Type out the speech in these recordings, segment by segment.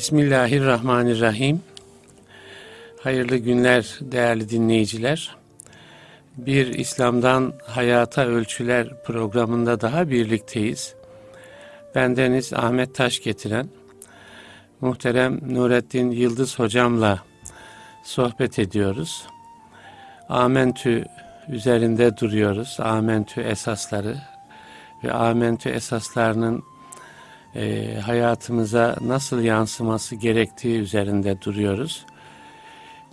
Bismillahirrahmanirrahim. Hayırlı günler değerli dinleyiciler. Bir İslam'dan Hayata Ölçüler programında daha birlikteyiz. Bendeniz Ahmet Taş getiren muhterem Nurettin Yıldız hocamla sohbet ediyoruz. Amentü üzerinde duruyoruz. Amentü esasları ve amentü esaslarının e, hayatımıza nasıl yansıması gerektiği üzerinde duruyoruz.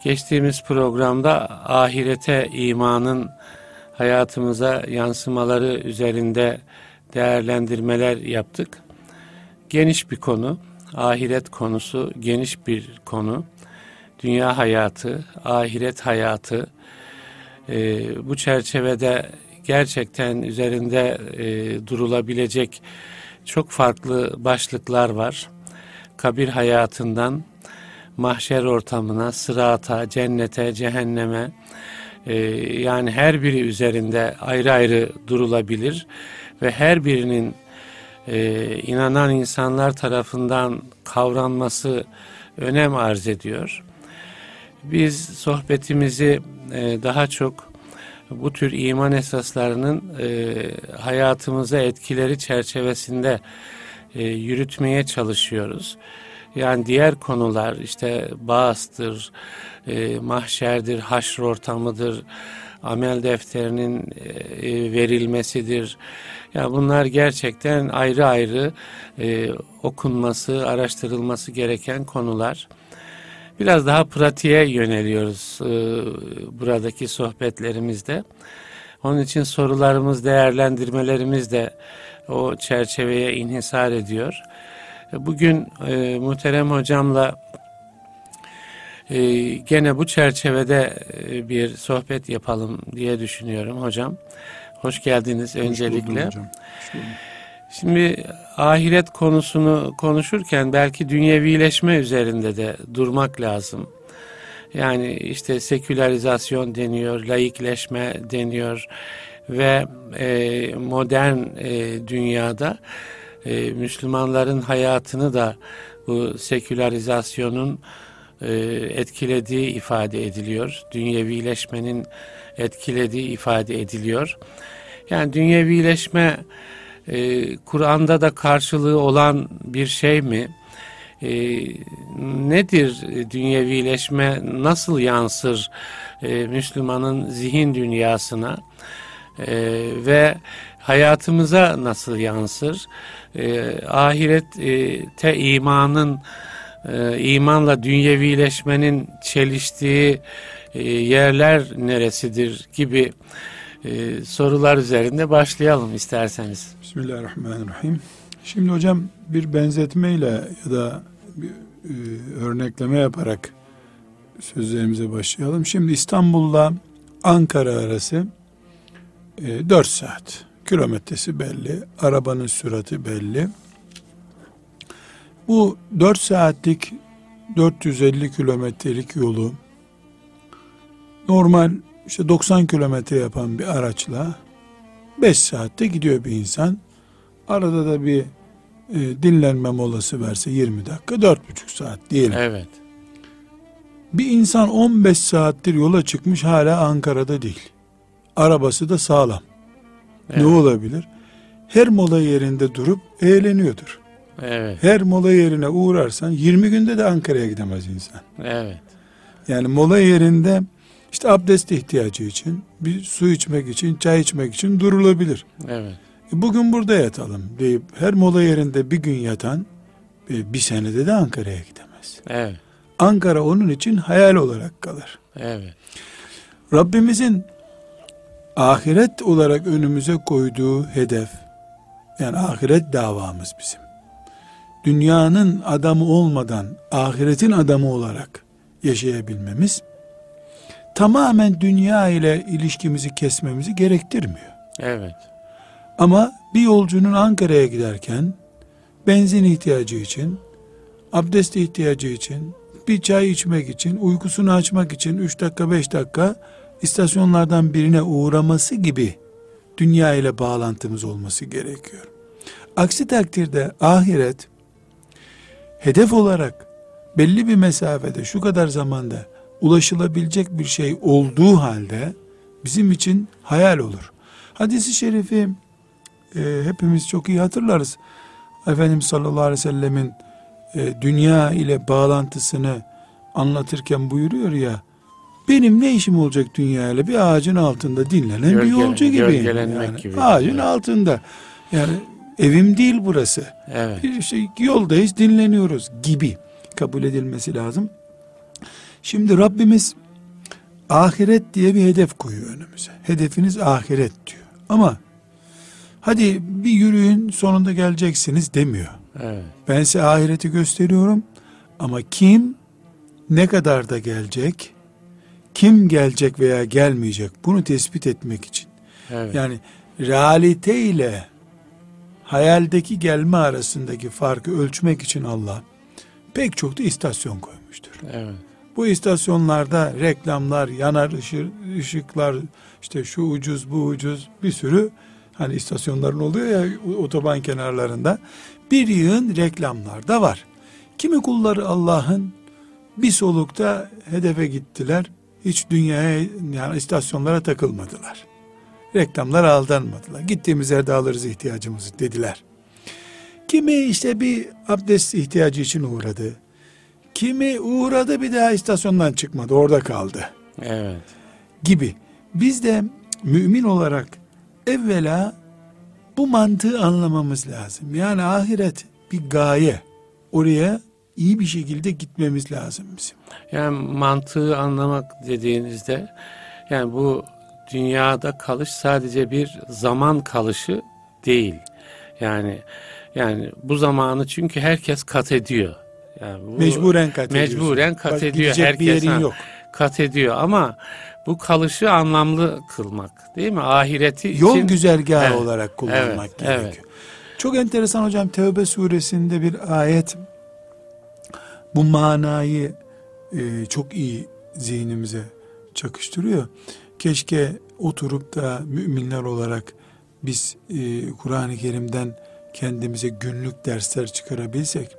Geçtiğimiz programda ahirete imanın hayatımıza yansımaları üzerinde değerlendirmeler yaptık. Geniş bir konu, ahiret konusu geniş bir konu. Dünya hayatı, ahiret hayatı, e, bu çerçevede gerçekten üzerinde e, durulabilecek çok farklı başlıklar var. Kabir hayatından mahşer ortamına, sırata, cennete, cehenneme e, yani her biri üzerinde ayrı ayrı durulabilir ve her birinin e, inanan insanlar tarafından kavranması önem arz ediyor. Biz sohbetimizi e, daha çok bu tür iman esaslarının e, hayatımıza etkileri çerçevesinde e, yürütmeye çalışıyoruz. Yani diğer konular işte bağıstır, e, mahşerdir, haşr ortamıdır, amel defterinin e, verilmesidir. Ya yani bunlar gerçekten ayrı ayrı e, okunması, araştırılması gereken konular. Biraz daha pratiğe yöneliyoruz e, buradaki sohbetlerimizde. Onun için sorularımız, değerlendirmelerimiz de o çerçeveye inhisar ediyor. Bugün e, muhterem hocamla e, gene bu çerçevede e, bir sohbet yapalım diye düşünüyorum hocam. Hoş geldiniz Hoş öncelikle. Hocam. Hoş Şimdi ahiret konusunu konuşurken belki dünyevileşme üzerinde de durmak lazım. Yani işte sekülerizasyon deniyor, laikleşme deniyor ve e, modern e, dünyada e, Müslümanların hayatını da bu sekülarizasyonun e, etkilediği ifade ediliyor. Dünyevileşmenin etkilediği ifade ediliyor. Yani dünyevileşme e, Kur'an'da da karşılığı olan bir şey mi? E, nedir dünyevileşme? Nasıl yansır e, Müslümanın zihin dünyasına? E, ve hayatımıza nasıl yansır? E, ahirette imanın e, imanla dünyevileşmenin çeliştiği e, yerler neresidir gibi e, sorular üzerinde başlayalım isterseniz. Bismillahirrahmanirrahim. Şimdi hocam bir benzetmeyle ya da bir e, örnekleme yaparak sözlerimize başlayalım. Şimdi İstanbul'la Ankara arası e, 4 saat. Kilometresi belli, arabanın sürati belli. Bu 4 saatlik 450 kilometrelik yolu normal işte 90 kilometre yapan bir araçla 5 saatte gidiyor bir insan. Arada da bir e, dinlenme molası verse 20 dakika 4,5 saat diyelim. Evet. Bir insan 15 saattir yola çıkmış hala Ankara'da değil. Arabası da sağlam. Evet. Ne olabilir? Her mola yerinde durup eğleniyordur. Evet. Her mola yerine uğrarsan 20 günde de Ankara'ya gidemez insan. Evet. Yani mola yerinde işte abdest ihtiyacı için, bir su içmek için, çay içmek için durulabilir. Evet. E bugün burada yatalım deyip her mola yerinde bir gün yatan e, bir senede de Ankara'ya gidemez. Evet. Ankara onun için hayal olarak kalır. Evet. Rabbimizin ahiret olarak önümüze koyduğu hedef, yani ahiret davamız bizim. Dünyanın adamı olmadan ahiretin adamı olarak yaşayabilmemiz tamamen dünya ile ilişkimizi kesmemizi gerektirmiyor. Evet. Ama bir yolcunun Ankara'ya giderken benzin ihtiyacı için, abdest ihtiyacı için, bir çay içmek için, uykusunu açmak için 3 dakika 5 dakika istasyonlardan birine uğraması gibi dünya ile bağlantımız olması gerekiyor. Aksi takdirde ahiret hedef olarak belli bir mesafede şu kadar zamanda ulaşılabilecek bir şey olduğu halde bizim için hayal olur. Hadisi şerifi e, hepimiz çok iyi hatırlarız. Efendimiz sallallahu aleyhi ve sellemin e, dünya ile bağlantısını anlatırken buyuruyor ya benim ne işim olacak dünya ile bir ağacın altında dinlenen Gölge- bir yolcu gölgelenmek Yani. gibi. Ağacın Evet. altında. Yani evim değil burası. Evet. Bir şey yoldayız dinleniyoruz gibi kabul edilmesi lazım. Şimdi Rabbimiz ahiret diye bir hedef koyuyor önümüze. Hedefiniz ahiret diyor. Ama hadi bir yürüyün sonunda geleceksiniz demiyor. Evet. Ben size ahireti gösteriyorum ama kim ne kadar da gelecek, kim gelecek veya gelmeyecek bunu tespit etmek için. Evet. Yani realite ile hayaldeki gelme arasındaki farkı ölçmek için Allah pek çok da istasyon koymuştur. evet. Bu istasyonlarda reklamlar, yanar ışı- ışıklar, işte şu ucuz bu ucuz bir sürü hani istasyonların oluyor ya otoban kenarlarında bir yığın reklamlar da var. Kimi kulları Allah'ın bir solukta hedefe gittiler. Hiç dünyaya yani istasyonlara takılmadılar. Reklamlar aldanmadılar. Gittiğimiz yerde alırız ihtiyacımızı dediler. Kimi işte bir abdest ihtiyacı için uğradı. Kimi uğradı bir daha istasyondan çıkmadı orada kaldı Evet. gibi. Biz de mümin olarak evvela bu mantığı anlamamız lazım. Yani ahiret bir gaye. Oraya iyi bir şekilde gitmemiz lazım bizim. Yani mantığı anlamak dediğinizde yani bu dünyada kalış sadece bir zaman kalışı değil. Yani yani bu zamanı çünkü herkes kat ediyor. Yani bu Mecburen kat ediyorsun. Mecburen kat Bak, ediyor herkes. bir yerin ha, yok. Kat ediyor ama bu kalışı anlamlı kılmak değil mi? Ahireti Yol için güzergahı Evet, olarak kullanmak evet, gerekiyor. evet. Çok enteresan hocam Tevbe suresinde bir ayet bu manayı e, çok iyi zihnimize çakıştırıyor. Keşke oturup da müminler olarak biz e, Kur'an-ı Kerim'den kendimize günlük dersler çıkarabilsek.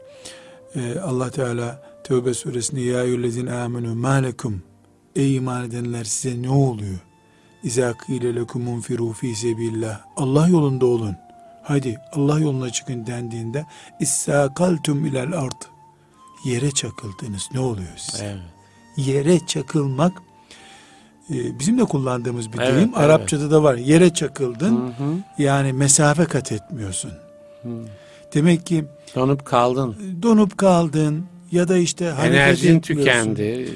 E, Allah Teala Tevbe suresinde ya eyyühellezine amenu malekum ey iman edenler size ne oluyor? İzâ kîle lekum unfirû fî sebillah. Allah yolunda olun. Hadi Allah yoluna çıkın dendiğinde İssâkaltum ilel ard. Yere çakıldınız. Ne oluyor size? Evet. Yere çakılmak e, bizim de kullandığımız bir Evet, deyim. evet. Arapçada da var. Yere çakıldın. Hı hı. Yani mesafe kat etmiyorsun. Hı. Demek ki Donup kaldın. donup kaldın ya da işte Enerjin tükendi.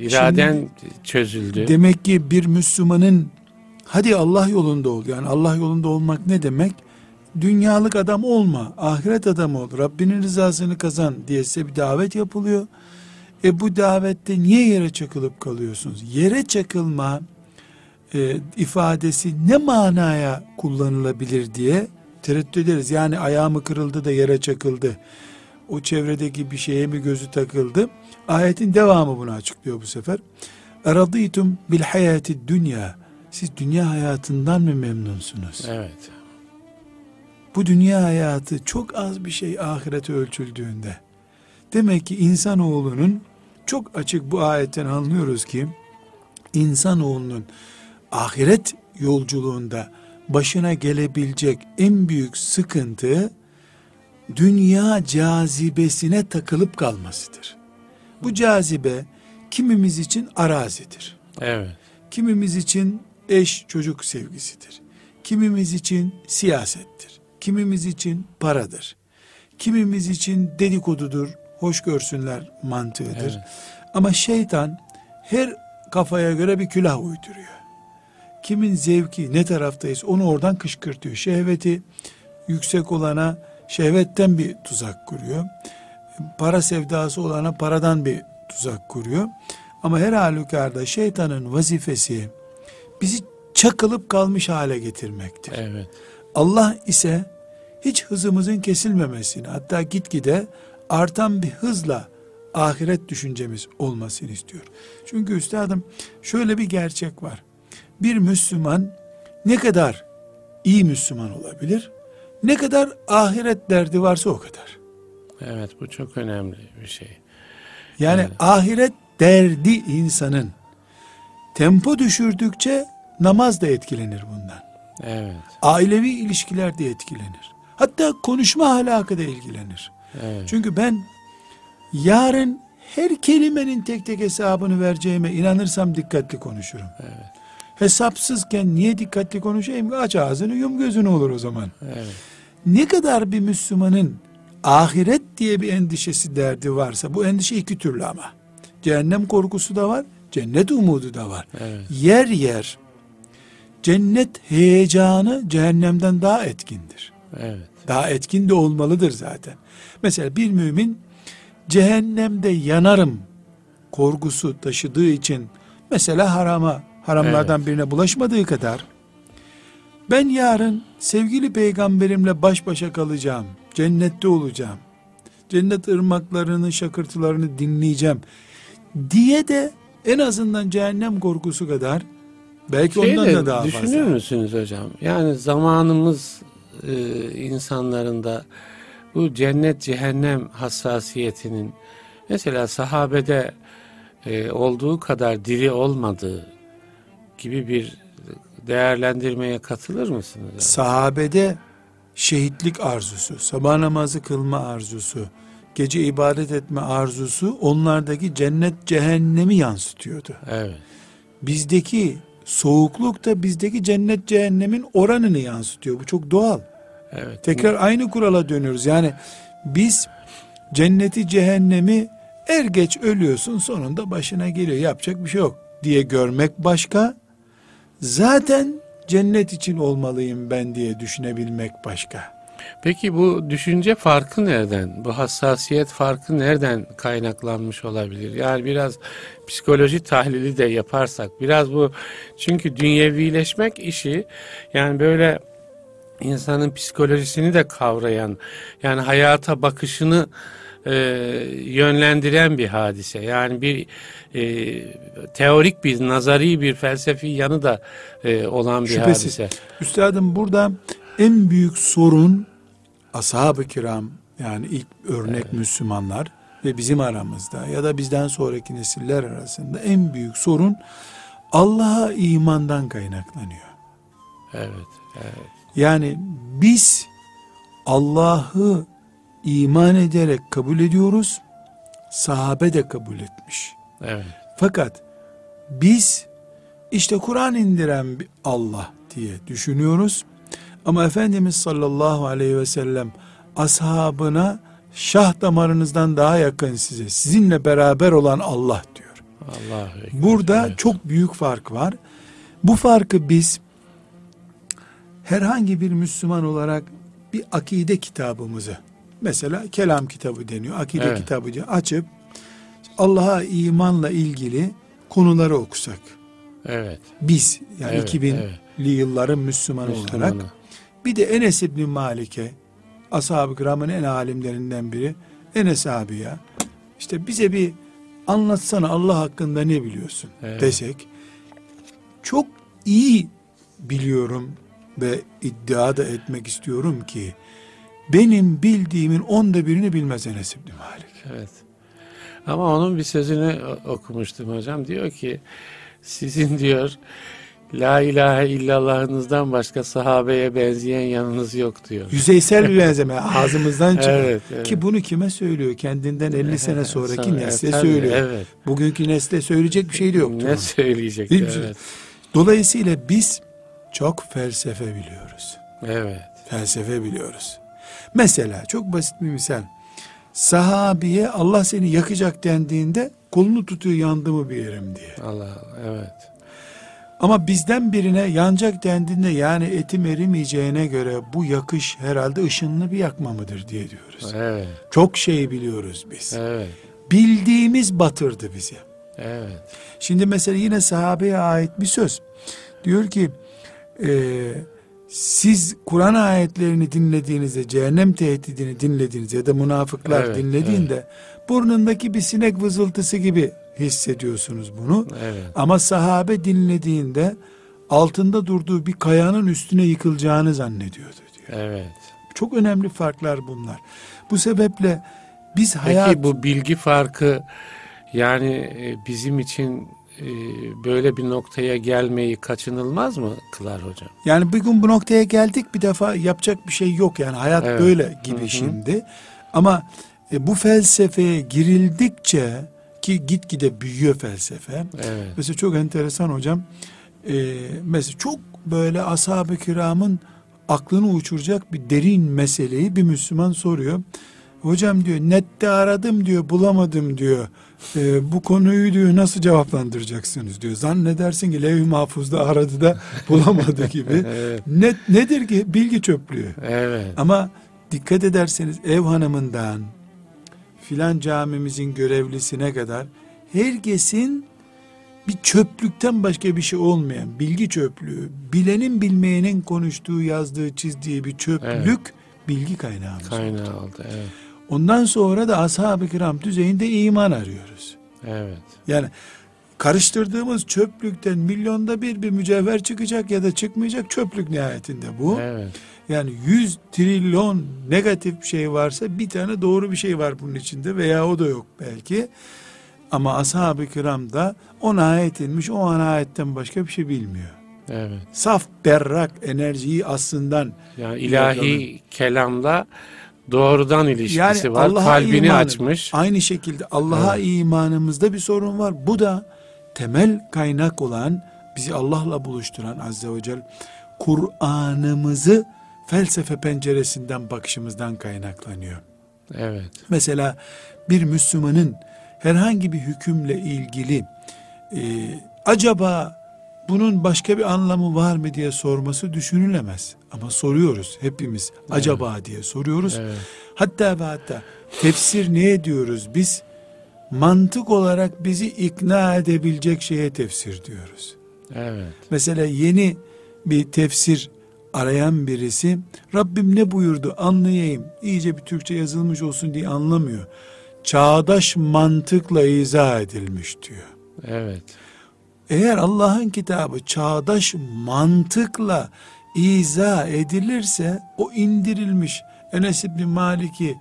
iraden çözüldü. Demek ki bir Müslümanın hadi Allah yolunda ol. Yani Allah yolunda olmak ne demek? Dünyalık adam olma, ahiret adamı ol. Rabbinin rızasını kazan diye size bir davet yapılıyor. E bu davette niye yere çakılıp kalıyorsunuz? Yere çakılma e, ifadesi ne manaya kullanılabilir diye tereddüt ederiz. Yani ayağımı kırıldı da yere çakıldı. O çevredeki bir şeye mi gözü takıldı? Ayetin devamı bunu açıklıyor bu sefer. Eraditum bil hayati dünya. Siz dünya hayatından mı memnunsunuz? Evet. Bu dünya hayatı çok az bir şey ahirete ölçüldüğünde. Demek ki insanoğlunun çok açık bu ayetten anlıyoruz ki insanoğlunun ahiret yolculuğunda başına gelebilecek en büyük sıkıntı dünya cazibesine takılıp kalmasıdır. Bu cazibe kimimiz için arazidir. Evet. Kimimiz için eş çocuk sevgisidir. Kimimiz için siyasettir. Kimimiz için paradır. Kimimiz için dedikodudur, hoş görsünler mantığıdır. Evet. Ama şeytan her kafaya göre bir külah uyduruyor. Kimin zevki ne taraftayız onu oradan kışkırtıyor. Şehveti yüksek olana şehvetten bir tuzak kuruyor. Para sevdası olana paradan bir tuzak kuruyor. Ama her halükarda şeytanın vazifesi bizi çakılıp kalmış hale getirmektir. Evet. Allah ise hiç hızımızın kesilmemesini hatta gitgide artan bir hızla ahiret düşüncemiz olmasını istiyor. Çünkü üstadım şöyle bir gerçek var. Bir Müslüman ne kadar iyi Müslüman olabilir? Ne kadar ahiret derdi varsa o kadar. Evet bu çok önemli bir şey. Yani Evet. ahiret derdi insanın tempo düşürdükçe namaz da etkilenir bundan. Evet. Ailevi ilişkiler de etkilenir. Hatta konuşma ahlakı da ilgilenir. Evet. Çünkü ben yarın her kelimenin tek tek hesabını vereceğime inanırsam dikkatli konuşurum. Evet. Hesapsızken niye dikkatli konuşayım? Aç ağzını yum gözünü olur o zaman. Evet. Ne kadar bir Müslümanın ahiret diye bir endişesi derdi varsa bu endişe iki türlü ama. Cehennem korkusu da var, cennet umudu da var. Evet. Yer yer cennet heyecanı cehennemden daha etkindir. Evet. Daha etkin de olmalıdır zaten. Mesela bir mümin cehennemde yanarım korkusu taşıdığı için mesela harama, haramlardan birine bulaşmadığı kadar ben yarın sevgili peygamberimle baş başa kalacağım, cennette olacağım, cennet ırmaklarının şakırtılarını dinleyeceğim diye de en azından cehennem korkusu kadar belki Şey ondan da daha düşünür fazla. müsünüz hocam? Yani zamanımız e, insanlarında bu cennet cehennem hassasiyetinin mesela sahabede e, olduğu kadar diri olmadığı gibi bir değerlendirmeye katılır mısınız? hocam? Sahabede şehitlik arzusu, sabah namazı kılma arzusu, gece ibadet etme arzusu onlardaki cennet cehennemi yansıtıyordu. Evet. Bizdeki soğukluk da bizdeki cennet cehennemin oranını yansıtıyor. Bu çok doğal. Evet. Tekrar aynı kurala dönüyoruz. Yani biz cenneti cehennemi er geç ölüyorsun sonunda başına geliyor yapacak bir şey yok diye görmek başka. Zaten cennet için olmalıyım ben diye düşünebilmek başka. Peki bu düşünce farkı nereden? Bu hassasiyet farkı nereden kaynaklanmış olabilir? Yani biraz psikoloji tahlili de yaparsak biraz bu çünkü dünyevileşmek işi yani böyle insanın psikolojisini de kavrayan yani hayata bakışını e, yönlendiren bir hadise. Yani bir e, teorik bir nazari bir felsefi yanı da e, olan bir Şüphesiz. hadise. Üstadım burada en büyük sorun ashab-ı kiram yani ilk örnek Müslümanlar ve bizim aramızda ya da bizden sonraki nesiller arasında en büyük sorun Allah'a imandan kaynaklanıyor. Evet. evet. Yani biz Allah'ı iman ederek kabul ediyoruz. Sahabe de kabul etmiş. Evet. Fakat biz işte Kur'an indiren bir Allah diye düşünüyoruz. Ama Efendimiz sallallahu aleyhi ve sellem ashabına şah damarınızdan daha yakın size, sizinle beraber olan Allah diyor. Allah. Burada Evet. çok büyük fark var. Bu farkı biz herhangi bir Müslüman olarak bir akide kitabımızı mesela kelam kitabı deniyor. Akide Evet. kitabı diye açıp Allah'a imanla ilgili konuları okusak. Evet. Biz yani Evet, 2000'li evet. yılların Müslümanı olarak bir de Enes İbni Malik'e ashab-ı kiramın en alimlerinden biri Enes abi ya işte bize bir anlatsana Allah hakkında ne biliyorsun Evet. desek çok iyi biliyorum ve iddia da etmek istiyorum ki benim bildiğimin onda birini bilmez Enes İbni Malik. Evet. Ama onun bir sözünü okumuştum hocam. Diyor ki sizin diyor La ilahe illallahınızdan başka sahabeye benzeyen yanınız yok diyor. Yüzeysel bir benzeme ağzımızdan çıkıyor. Evet, evet. Ki bunu kime söylüyor? Kendinden 50 sene sonraki Sonra- nesle tabii, söylüyor. Evet. Bugünkü nesle söyleyecek bir şey de yoktur. Ne söyleyecek? Değil mi? Evet. Dolayısıyla biz çok felsefe biliyoruz. Evet. Felsefe biliyoruz. Mesela çok basit bir misal. Sahabiye Allah seni yakacak dendiğinde kolunu tutuyor yandı mı bir yerim diye. Allah Allah. Evet. Ama bizden birine yanacak dendiğinde yani etim erimeyeceğine göre bu yakış herhalde ışınlı bir yakma mıdır diye diyoruz. Evet. Çok şey biliyoruz biz. Evet. Bildiğimiz batırdı bizi. Evet. Şimdi mesela yine sahabeye ait bir söz. Diyor ki e, siz Kur'an ayetlerini dinlediğinizde cehennem tehdidini dinlediğinizde ya da münafıklar Evet, dinlediğinde burnundaki bir sinek vızıltısı gibi hissediyorsunuz bunu. Evet. Ama sahabe dinlediğinde altında durduğu bir kayanın üstüne yıkılacağını zannediyordu diyor. Evet. Çok önemli farklar bunlar. Bu sebeple biz hayat Peki bu bilgi farkı Yani e, bizim için böyle bir noktaya gelmeyi kaçınılmaz mı kılar hocam? Yani bir gün bu noktaya geldik bir defa yapacak bir şey yok yani hayat Evet. böyle gibi Hı hı. şimdi. Ama e, bu felsefeye girildikçe ki gitgide büyüyor felsefe. Evet. Mesela çok enteresan hocam. E, mesela çok böyle ashab-ı kiramın aklını uçuracak bir derin meseleyi bir Müslüman soruyor. Hocam diyor nette aradım diyor bulamadım diyor. E, bu konuyu diyor nasıl cevaplandıracaksınız diyor. Zannedersin ki levh-i mahfuzda aradı da bulamadı gibi. Evet. Net nedir ki bilgi çöplüğü. Evet. Ama dikkat ederseniz ev hanımından filan camimizin görevlisine kadar herkesin bir çöplükten başka bir şey olmayan bilgi çöplüğü, bilenin bilmeyenin konuştuğu, yazdığı, çizdiği bir çöplük bilgi kaynağımız. Kaynağı oldu. Evet. Ondan sonra da ashab-ı kiram düzeyinde iman arıyoruz. Evet. Yani karıştırdığımız çöplükten milyonda bir bir mücevher çıkacak ya da çıkmayacak çöplük nihayetinde bu. Evet. Yani 100 trilyon negatif şey varsa bir tane doğru bir şey var bunun içinde veya o da yok belki. Ama ashab-ı kiram da 10 ayet inmiş o 10 ayetten başka bir şey bilmiyor. Evet. Saf berrak enerjiyi aslından Yani ilahi kelamla doğrudan ilişkisi yani var. Allah'a Kalbini imanı- açmış. Aynı şekilde Allah'a imanımızda bir sorun var. Bu da temel kaynak olan bizi Allah'la buluşturan Azze ve Celle Kur'an'ımızı felsefe penceresinden bakışımızdan kaynaklanıyor. Evet. Mesela bir Müslümanın herhangi bir hükümle ilgili e, acaba bunun başka bir anlamı var mı diye sorması düşünülemez. Ama soruyoruz hepimiz acaba diye soruyoruz. Evet. Hatta ve hatta tefsir ne diyoruz biz? Mantık olarak bizi ikna edebilecek şeye tefsir diyoruz. Evet. Mesela yeni bir tefsir arayan birisi Rabbim ne buyurdu anlayayım iyice bir Türkçe yazılmış olsun diye anlamıyor. Çağdaş mantıkla izah edilmiş diyor. Evet. Eğer Allah'ın kitabı çağdaş mantıkla izah edilirse o indirilmiş Enes İbni Malik'i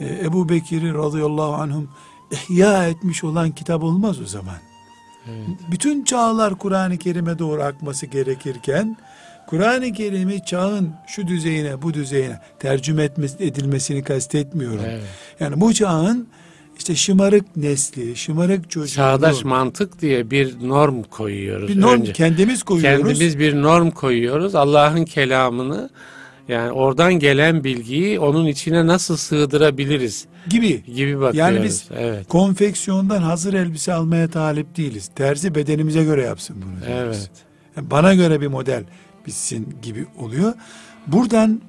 e, Ebu Bekir'i radıyallahu anhum ihya etmiş olan kitap olmaz o zaman. Evet. Bütün çağlar Kur'an-ı Kerim'e doğru akması gerekirken Kur'an-ı Kerim'i çağın şu düzeyine bu düzeyine tercüme etmesi, edilmesini kastetmiyorum. Evet. Yani bu çağın işte şımarık nesli, şımarık çocuğu. Çağdaş mantık diye bir norm koyuyoruz. bir norm önce. kendimiz koyuyoruz. Kendimiz bir norm koyuyoruz. Allah'ın kelamını yani oradan gelen bilgiyi onun içine nasıl sığdırabiliriz gibi. gibi bakıyoruz. Yani biz evet. konfeksiyondan hazır elbise almaya talip değiliz. Terzi bedenimize göre yapsın bunu. diyoruz. Evet. Yani bana göre bir model bitsin gibi oluyor. Buradan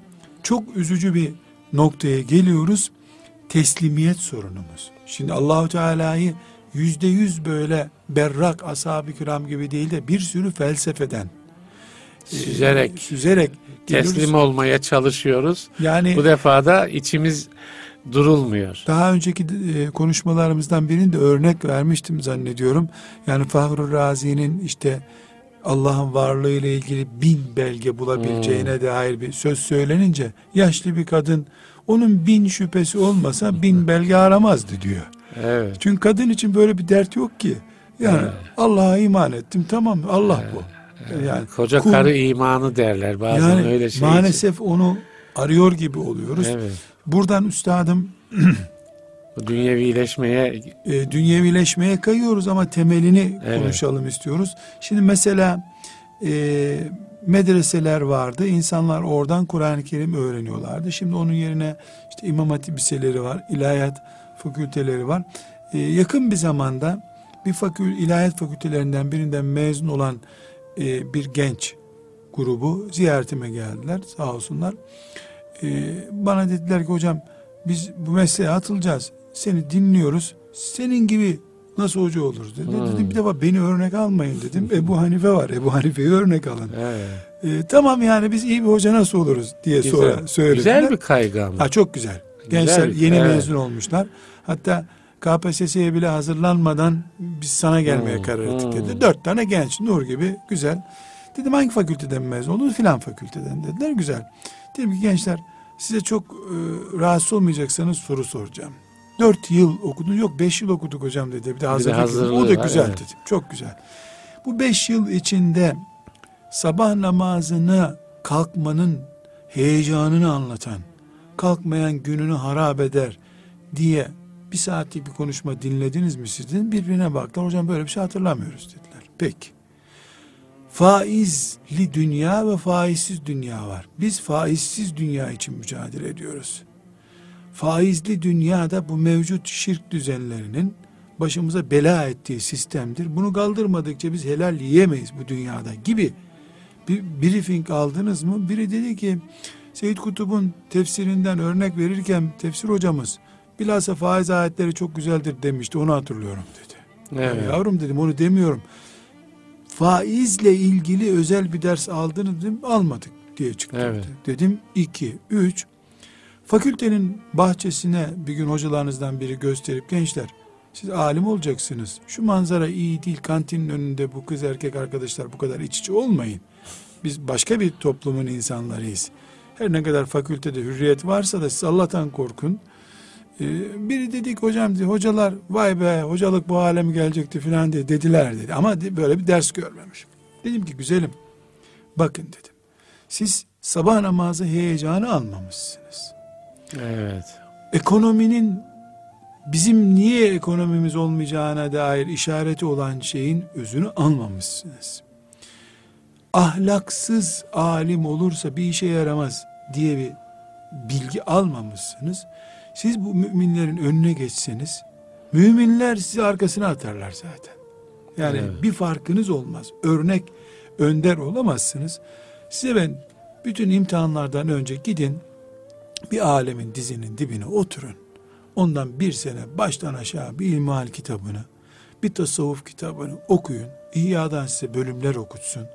çok üzücü bir noktaya geliyoruz. Teslimiyet sorunumuz. Şimdi Allahu Teala'yı yüzde yüz böyle berrak ashab-ı kiram gibi değil de bir sürü felsefeden e, Süzerek, süzerek geliyoruz. teslim olmaya çalışıyoruz. Yani Bu defa da içimiz durulmuyor. Daha önceki e, konuşmalarımızdan birinde örnek vermiştim zannediyorum. Yani Fahru Razi'nin işte Allah'ın varlığı ile ilgili bin belge bulabileceğine Hmm. dair bir söz söylenince yaşlı bir kadın onun bin şüphesi olmasa bin belge aramazdı diyor. Evet. Çünkü kadın için böyle bir dert yok ki. Yani Evet. Allah'a iman ettim tamam mı? Allah bu. Yani Koca kul- karı imanı derler bazen yani öyle şey. için. maalesef onu arıyor gibi oluyoruz. Evet. Buradan üstadım dünyevileşmeye e, dünyevileşmeye kayıyoruz ama temelini Evet. konuşalım istiyoruz. Şimdi mesela e, medreseler vardı. İnsanlar oradan Kur'an-ı Kerim öğreniyorlardı. Şimdi onun yerine işte İmam Hatip liseleri var, ilahiyat fakülteleri var. E, yakın bir zamanda bir fakül ilahiyat fakültelerinden birinden mezun olan e, bir genç grubu ziyaretime geldiler sağ olsunlar. E, bana dediler ki hocam biz bu mesleğe atılacağız. Seni dinliyoruz. Senin gibi nasıl hoca oluruz dedi. Hmm. Dedim bir defa beni örnek almayın dedim. Ebu Hanife var. Ebu Hanife'yi örnek alın. evet. E, tamam yani biz iyi bir hoca nasıl oluruz diye sonra Güzel. söylediler. Güzel bir kaygı ama. Ha, çok güzel. Güzel Gençler bir- yeni evet. mezun olmuşlar. Hatta KPSS'ye bile hazırlanmadan biz sana gelmeye Hmm, karar ettik hmm. dedi. Dört tane genç Nur gibi güzel. Dedim hangi fakülteden mezun oldunuz? Filan fakülteden dediler. Güzel. Dedim ki gençler size çok e, rahatsız olmayacaksanız soru soracağım. Dört yıl okudun yok beş yıl okuduk hocam dedi. Bir de hazırlık. o da var, güzel evet. Çok güzel. Bu beş yıl içinde sabah namazını kalkmanın heyecanını anlatan, kalkmayan gününü harap eder diye bir saatlik bir konuşma dinlediniz mi siz? Dedim. Birbirine baktılar. Hocam böyle bir şey hatırlamıyoruz dediler. Peki. Faizli dünya ve faizsiz dünya var. Biz faizsiz dünya için mücadele ediyoruz. Faizli dünyada bu mevcut şirk düzenlerinin başımıza bela ettiği sistemdir. Bunu kaldırmadıkça biz helal yiyemeyiz bu dünyada gibi bir briefing aldınız mı? Biri dedi ki Seyyid Kutub'un tefsirinden örnek verirken tefsir hocamız bilhassa faiz ayetleri çok güzeldir demişti onu hatırlıyorum dedi. Evet. Yavrum dedim onu demiyorum. Faizle ilgili özel bir ders aldınız dedim almadık diye çıktı. Evet. Dedim iki, üç. Fakültenin bahçesine bir gün hocalarınızdan biri gösterip gençler siz alim olacaksınız. Şu manzara iyi değil. Kantinin önünde bu kız erkek arkadaşlar bu kadar iç içe olmayın. Biz başka bir toplumun insanlarıyız. Her ne kadar fakültede hürriyet varsa da siz Allah'tan korkun. Ee, biri dedik hocam dedi, hocalar vay be hocalık bu hale mi gelecekti filan diye dediler dedi. Ama böyle bir ders görmemiş. Dedim ki güzelim bakın dedim. Siz sabah namazı heyecanı almamışsınız. Evet. Ekonominin bizim niye ekonomimiz olmayacağına dair işareti olan şeyin özünü almamışsınız. Ahlaksız alim olursa bir işe yaramaz diye bir bilgi almamışsınız. Siz bu müminlerin önüne geçseniz müminler sizi arkasına atarlar zaten. Yani Evet. bir farkınız olmaz. Örnek önder olamazsınız. Size ben bütün imtihanlardan önce gidin bir alemin dizinin dibine oturun. Ondan bir sene baştan aşağı bir ilmihal kitabını, bir tasavvuf kitabını okuyun. İhya'dan size bölümler okutsun.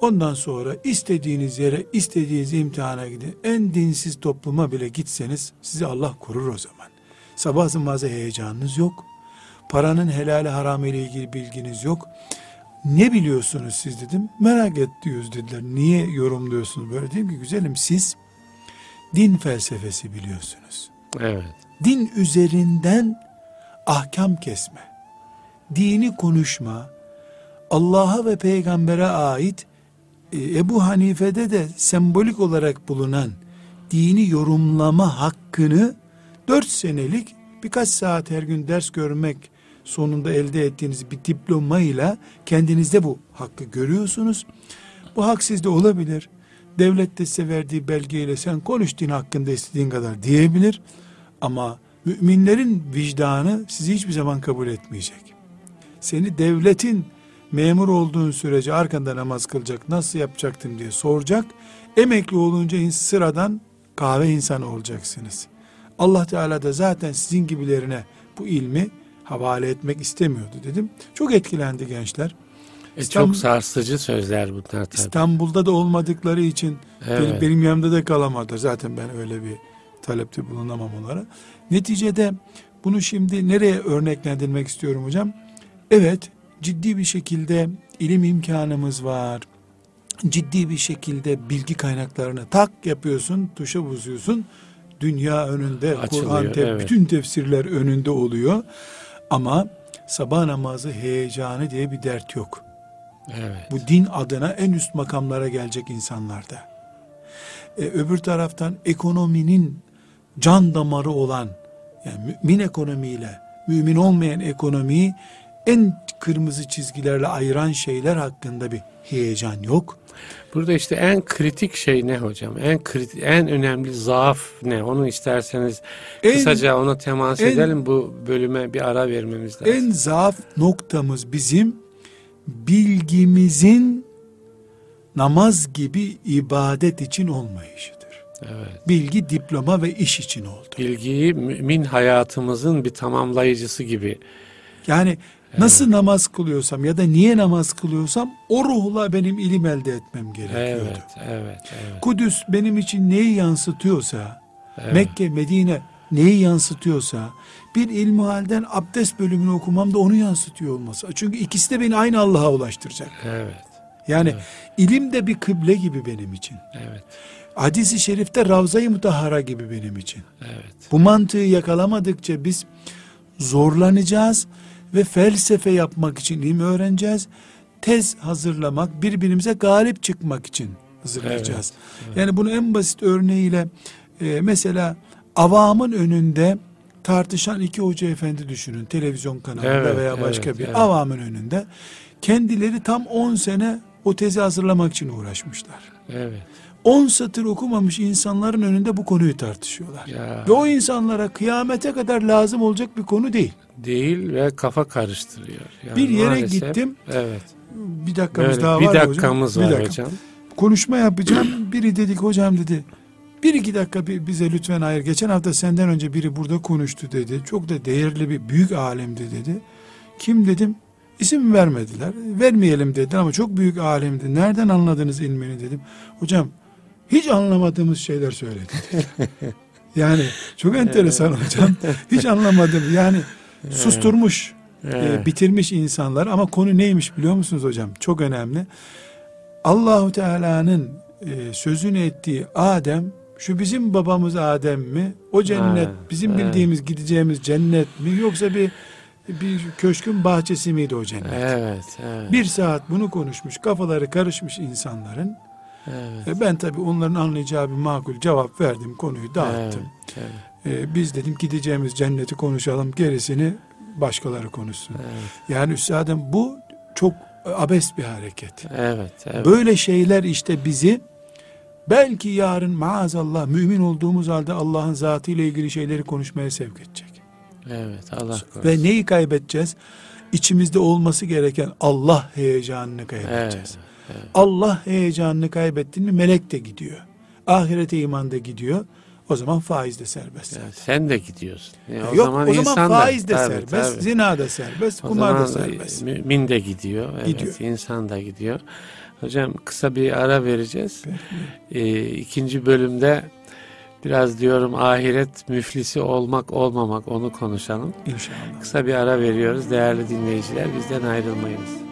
Ondan sonra istediğiniz yere, istediğiniz imtihana gidin. En dinsiz topluma bile gitseniz sizi Allah korur o zaman. Sabah namazı heyecanınız yok. Paranın helali haramı ile ilgili bilginiz yok. Ne biliyorsunuz siz dedim. Merak ediyoruz dediler. Niye yorumluyorsunuz böyle? Dedim ki güzelim siz din felsefesi biliyorsunuz. Evet. Din üzerinden ahkam kesme, dini konuşma, Allah'a ve peygambere ait e, Ebu Hanife'de de sembolik olarak bulunan dini yorumlama hakkını dört senelik birkaç saat her gün ders görmek sonunda elde ettiğiniz bir diplomayla kendinizde bu hakkı görüyorsunuz. Bu hak sizde olabilir. Devlet de size verdiği belgeyle sen konuş din hakkında istediğin kadar diyebilir. Ama müminlerin vicdanı sizi hiçbir zaman kabul etmeyecek. Seni devletin memur olduğun sürece arkanda namaz kılacak, nasıl yapacaktım diye soracak. Emekli olunca sıradan kahve insanı olacaksınız. Allah Teala da zaten sizin gibilerine bu ilmi havale etmek istemiyordu dedim. Çok etkilendi gençler. E, İstanbul- çok sarsıcı sözler bunlar tabii. İstanbul'da da olmadıkları için Evet. benim, benim yanımda da kalamadılar. Zaten ben öyle bir talepte bulunamam onlara. Neticede bunu şimdi nereye örneklendirmek istiyorum hocam? Evet ciddi bir şekilde ilim imkanımız var. Ciddi bir şekilde bilgi kaynaklarını tak yapıyorsun, tuşa bozuyorsun. Dünya önünde, Kur'an, te- evet. bütün tefsirler önünde oluyor. Ama sabah namazı heyecanı diye bir dert yok. Evet. Bu din adına en üst makamlara gelecek insanlarda. E, öbür taraftan ekonominin can damarı olan yani mümin ekonomiyle mümin olmayan ekonomiyi en kırmızı çizgilerle ayıran şeyler hakkında bir heyecan yok. Burada işte en kritik şey ne hocam? En kritik, en önemli zaaf ne? Onu isterseniz En- kısaca ona temas en- edelim. Bu bölüme bir ara vermemiz lazım. En zaaf noktamız bizim bilgimizin namaz gibi ibadet için olmayışıdır. Evet. Bilgi diploma ve iş için oldu. Bilgiyi mümin hayatımızın bir tamamlayıcısı gibi. Yani nasıl namaz kılıyorsam ya da niye namaz kılıyorsam o ruhla benim ilim elde etmem gerekiyordu. Evet, evet, evet. Kudüs benim için neyi yansıtıyorsa, Evet. Mekke, Medine neyi yansıtıyorsa, bir ilmihalden abdest bölümünü okumam da onu yansıtıyor olması. Çünkü ikisi de beni aynı Allah'a ulaştıracak. Evet, Yani Evet. ilim de bir kıble gibi benim için. evet. Hadis-i şerifte Ravza-i Mutahhara gibi benim için. Evet. Bu mantığı yakalamadıkça biz zorlanacağız ve felsefe yapmak için ilim öğreneceğiz. Tez hazırlamak, birbirimize galip çıkmak için hazırlayacağız. Yani bunu en basit örneğiyle e, mesela avamın önünde tartışan iki hoca efendi düşünün televizyon kanalında Evet, veya başka evet, bir evet. avamın önünde kendileri tam 10 sene o tezi hazırlamak için uğraşmışlar. Evet. 10 satır okumamış insanların önünde bu konuyu tartışıyorlar. Ya. Ve o insanlara kıyamete kadar lazım olacak bir konu değil. Değil ve kafa karıştırıyor. Yani Bir yere maalesef- gittim. Evet. Bir dakikamız Böyle daha bir var mı hocam. dakikamız Bir var dakika. hocam. Konuşma yapacağım. Biri dedik hocam dedi. Bir iki dakika bi- bize lütfen ayır. Geçen hafta senden önce biri burada konuştu dedi. Çok da değerli bir büyük alemdi dedi. Kim dedim. İsim vermediler. Vermeyelim dediler ama çok büyük alemdi. Nereden anladınız ilmini dedim. Hocam hiç anlamadığımız şeyler söyledi. yani çok enteresan hocam. Hiç anlamadım. Yani susturmuş, e, bitirmiş insanlar ama konu neymiş biliyor musunuz hocam? Çok önemli. Allahu Teala'nın e, sözünü ettiği Adem şu bizim babamız Adem mi? O cennet Ha, bizim evet. bildiğimiz gideceğimiz cennet mi yoksa bir bir köşkün bahçesi miydi o cennet? Evet, evet. Bir saat bunu konuşmuş, kafaları karışmış insanların. evet. E, ben tabii onların anlayacağı bir makul cevap verdim, konuyu dağıttım. Evet, evet, E, biz dedim gideceğimiz cenneti konuşalım, gerisini başkaları konuşsun. evet, Yani üstadım bu çok abes bir hareket. evet, evet. Böyle şeyler işte bizi belki yarın maazallah mümin olduğumuz halde Allah'ın zatıyla ilgili şeyleri konuşmaya sevk edecek. Evet, Allah korusun. Ve neyi kaybedeceğiz? İçimizde olması gereken Allah heyecanını kaybedeceğiz. Evet, evet. Allah heyecanını kaybettin mi melek de gidiyor. Ahirete iman da gidiyor. O zaman faiz de serbest. Ya sen de gidiyorsun. Ya Yok o zaman, insan da- faiz de tabii, serbest, tabii. zina da serbest, O kumar da zaman serbest. mümin de gidiyor. Evet, Gidiyor. insan da gidiyor. Hocam kısa bir ara vereceğiz. Ee, ikinci bölümde biraz diyorum ahiret müflisi olmak olmamak onu konuşalım. İnşallah. Kısa bir ara veriyoruz değerli dinleyiciler. Bizden ayrılmayınız.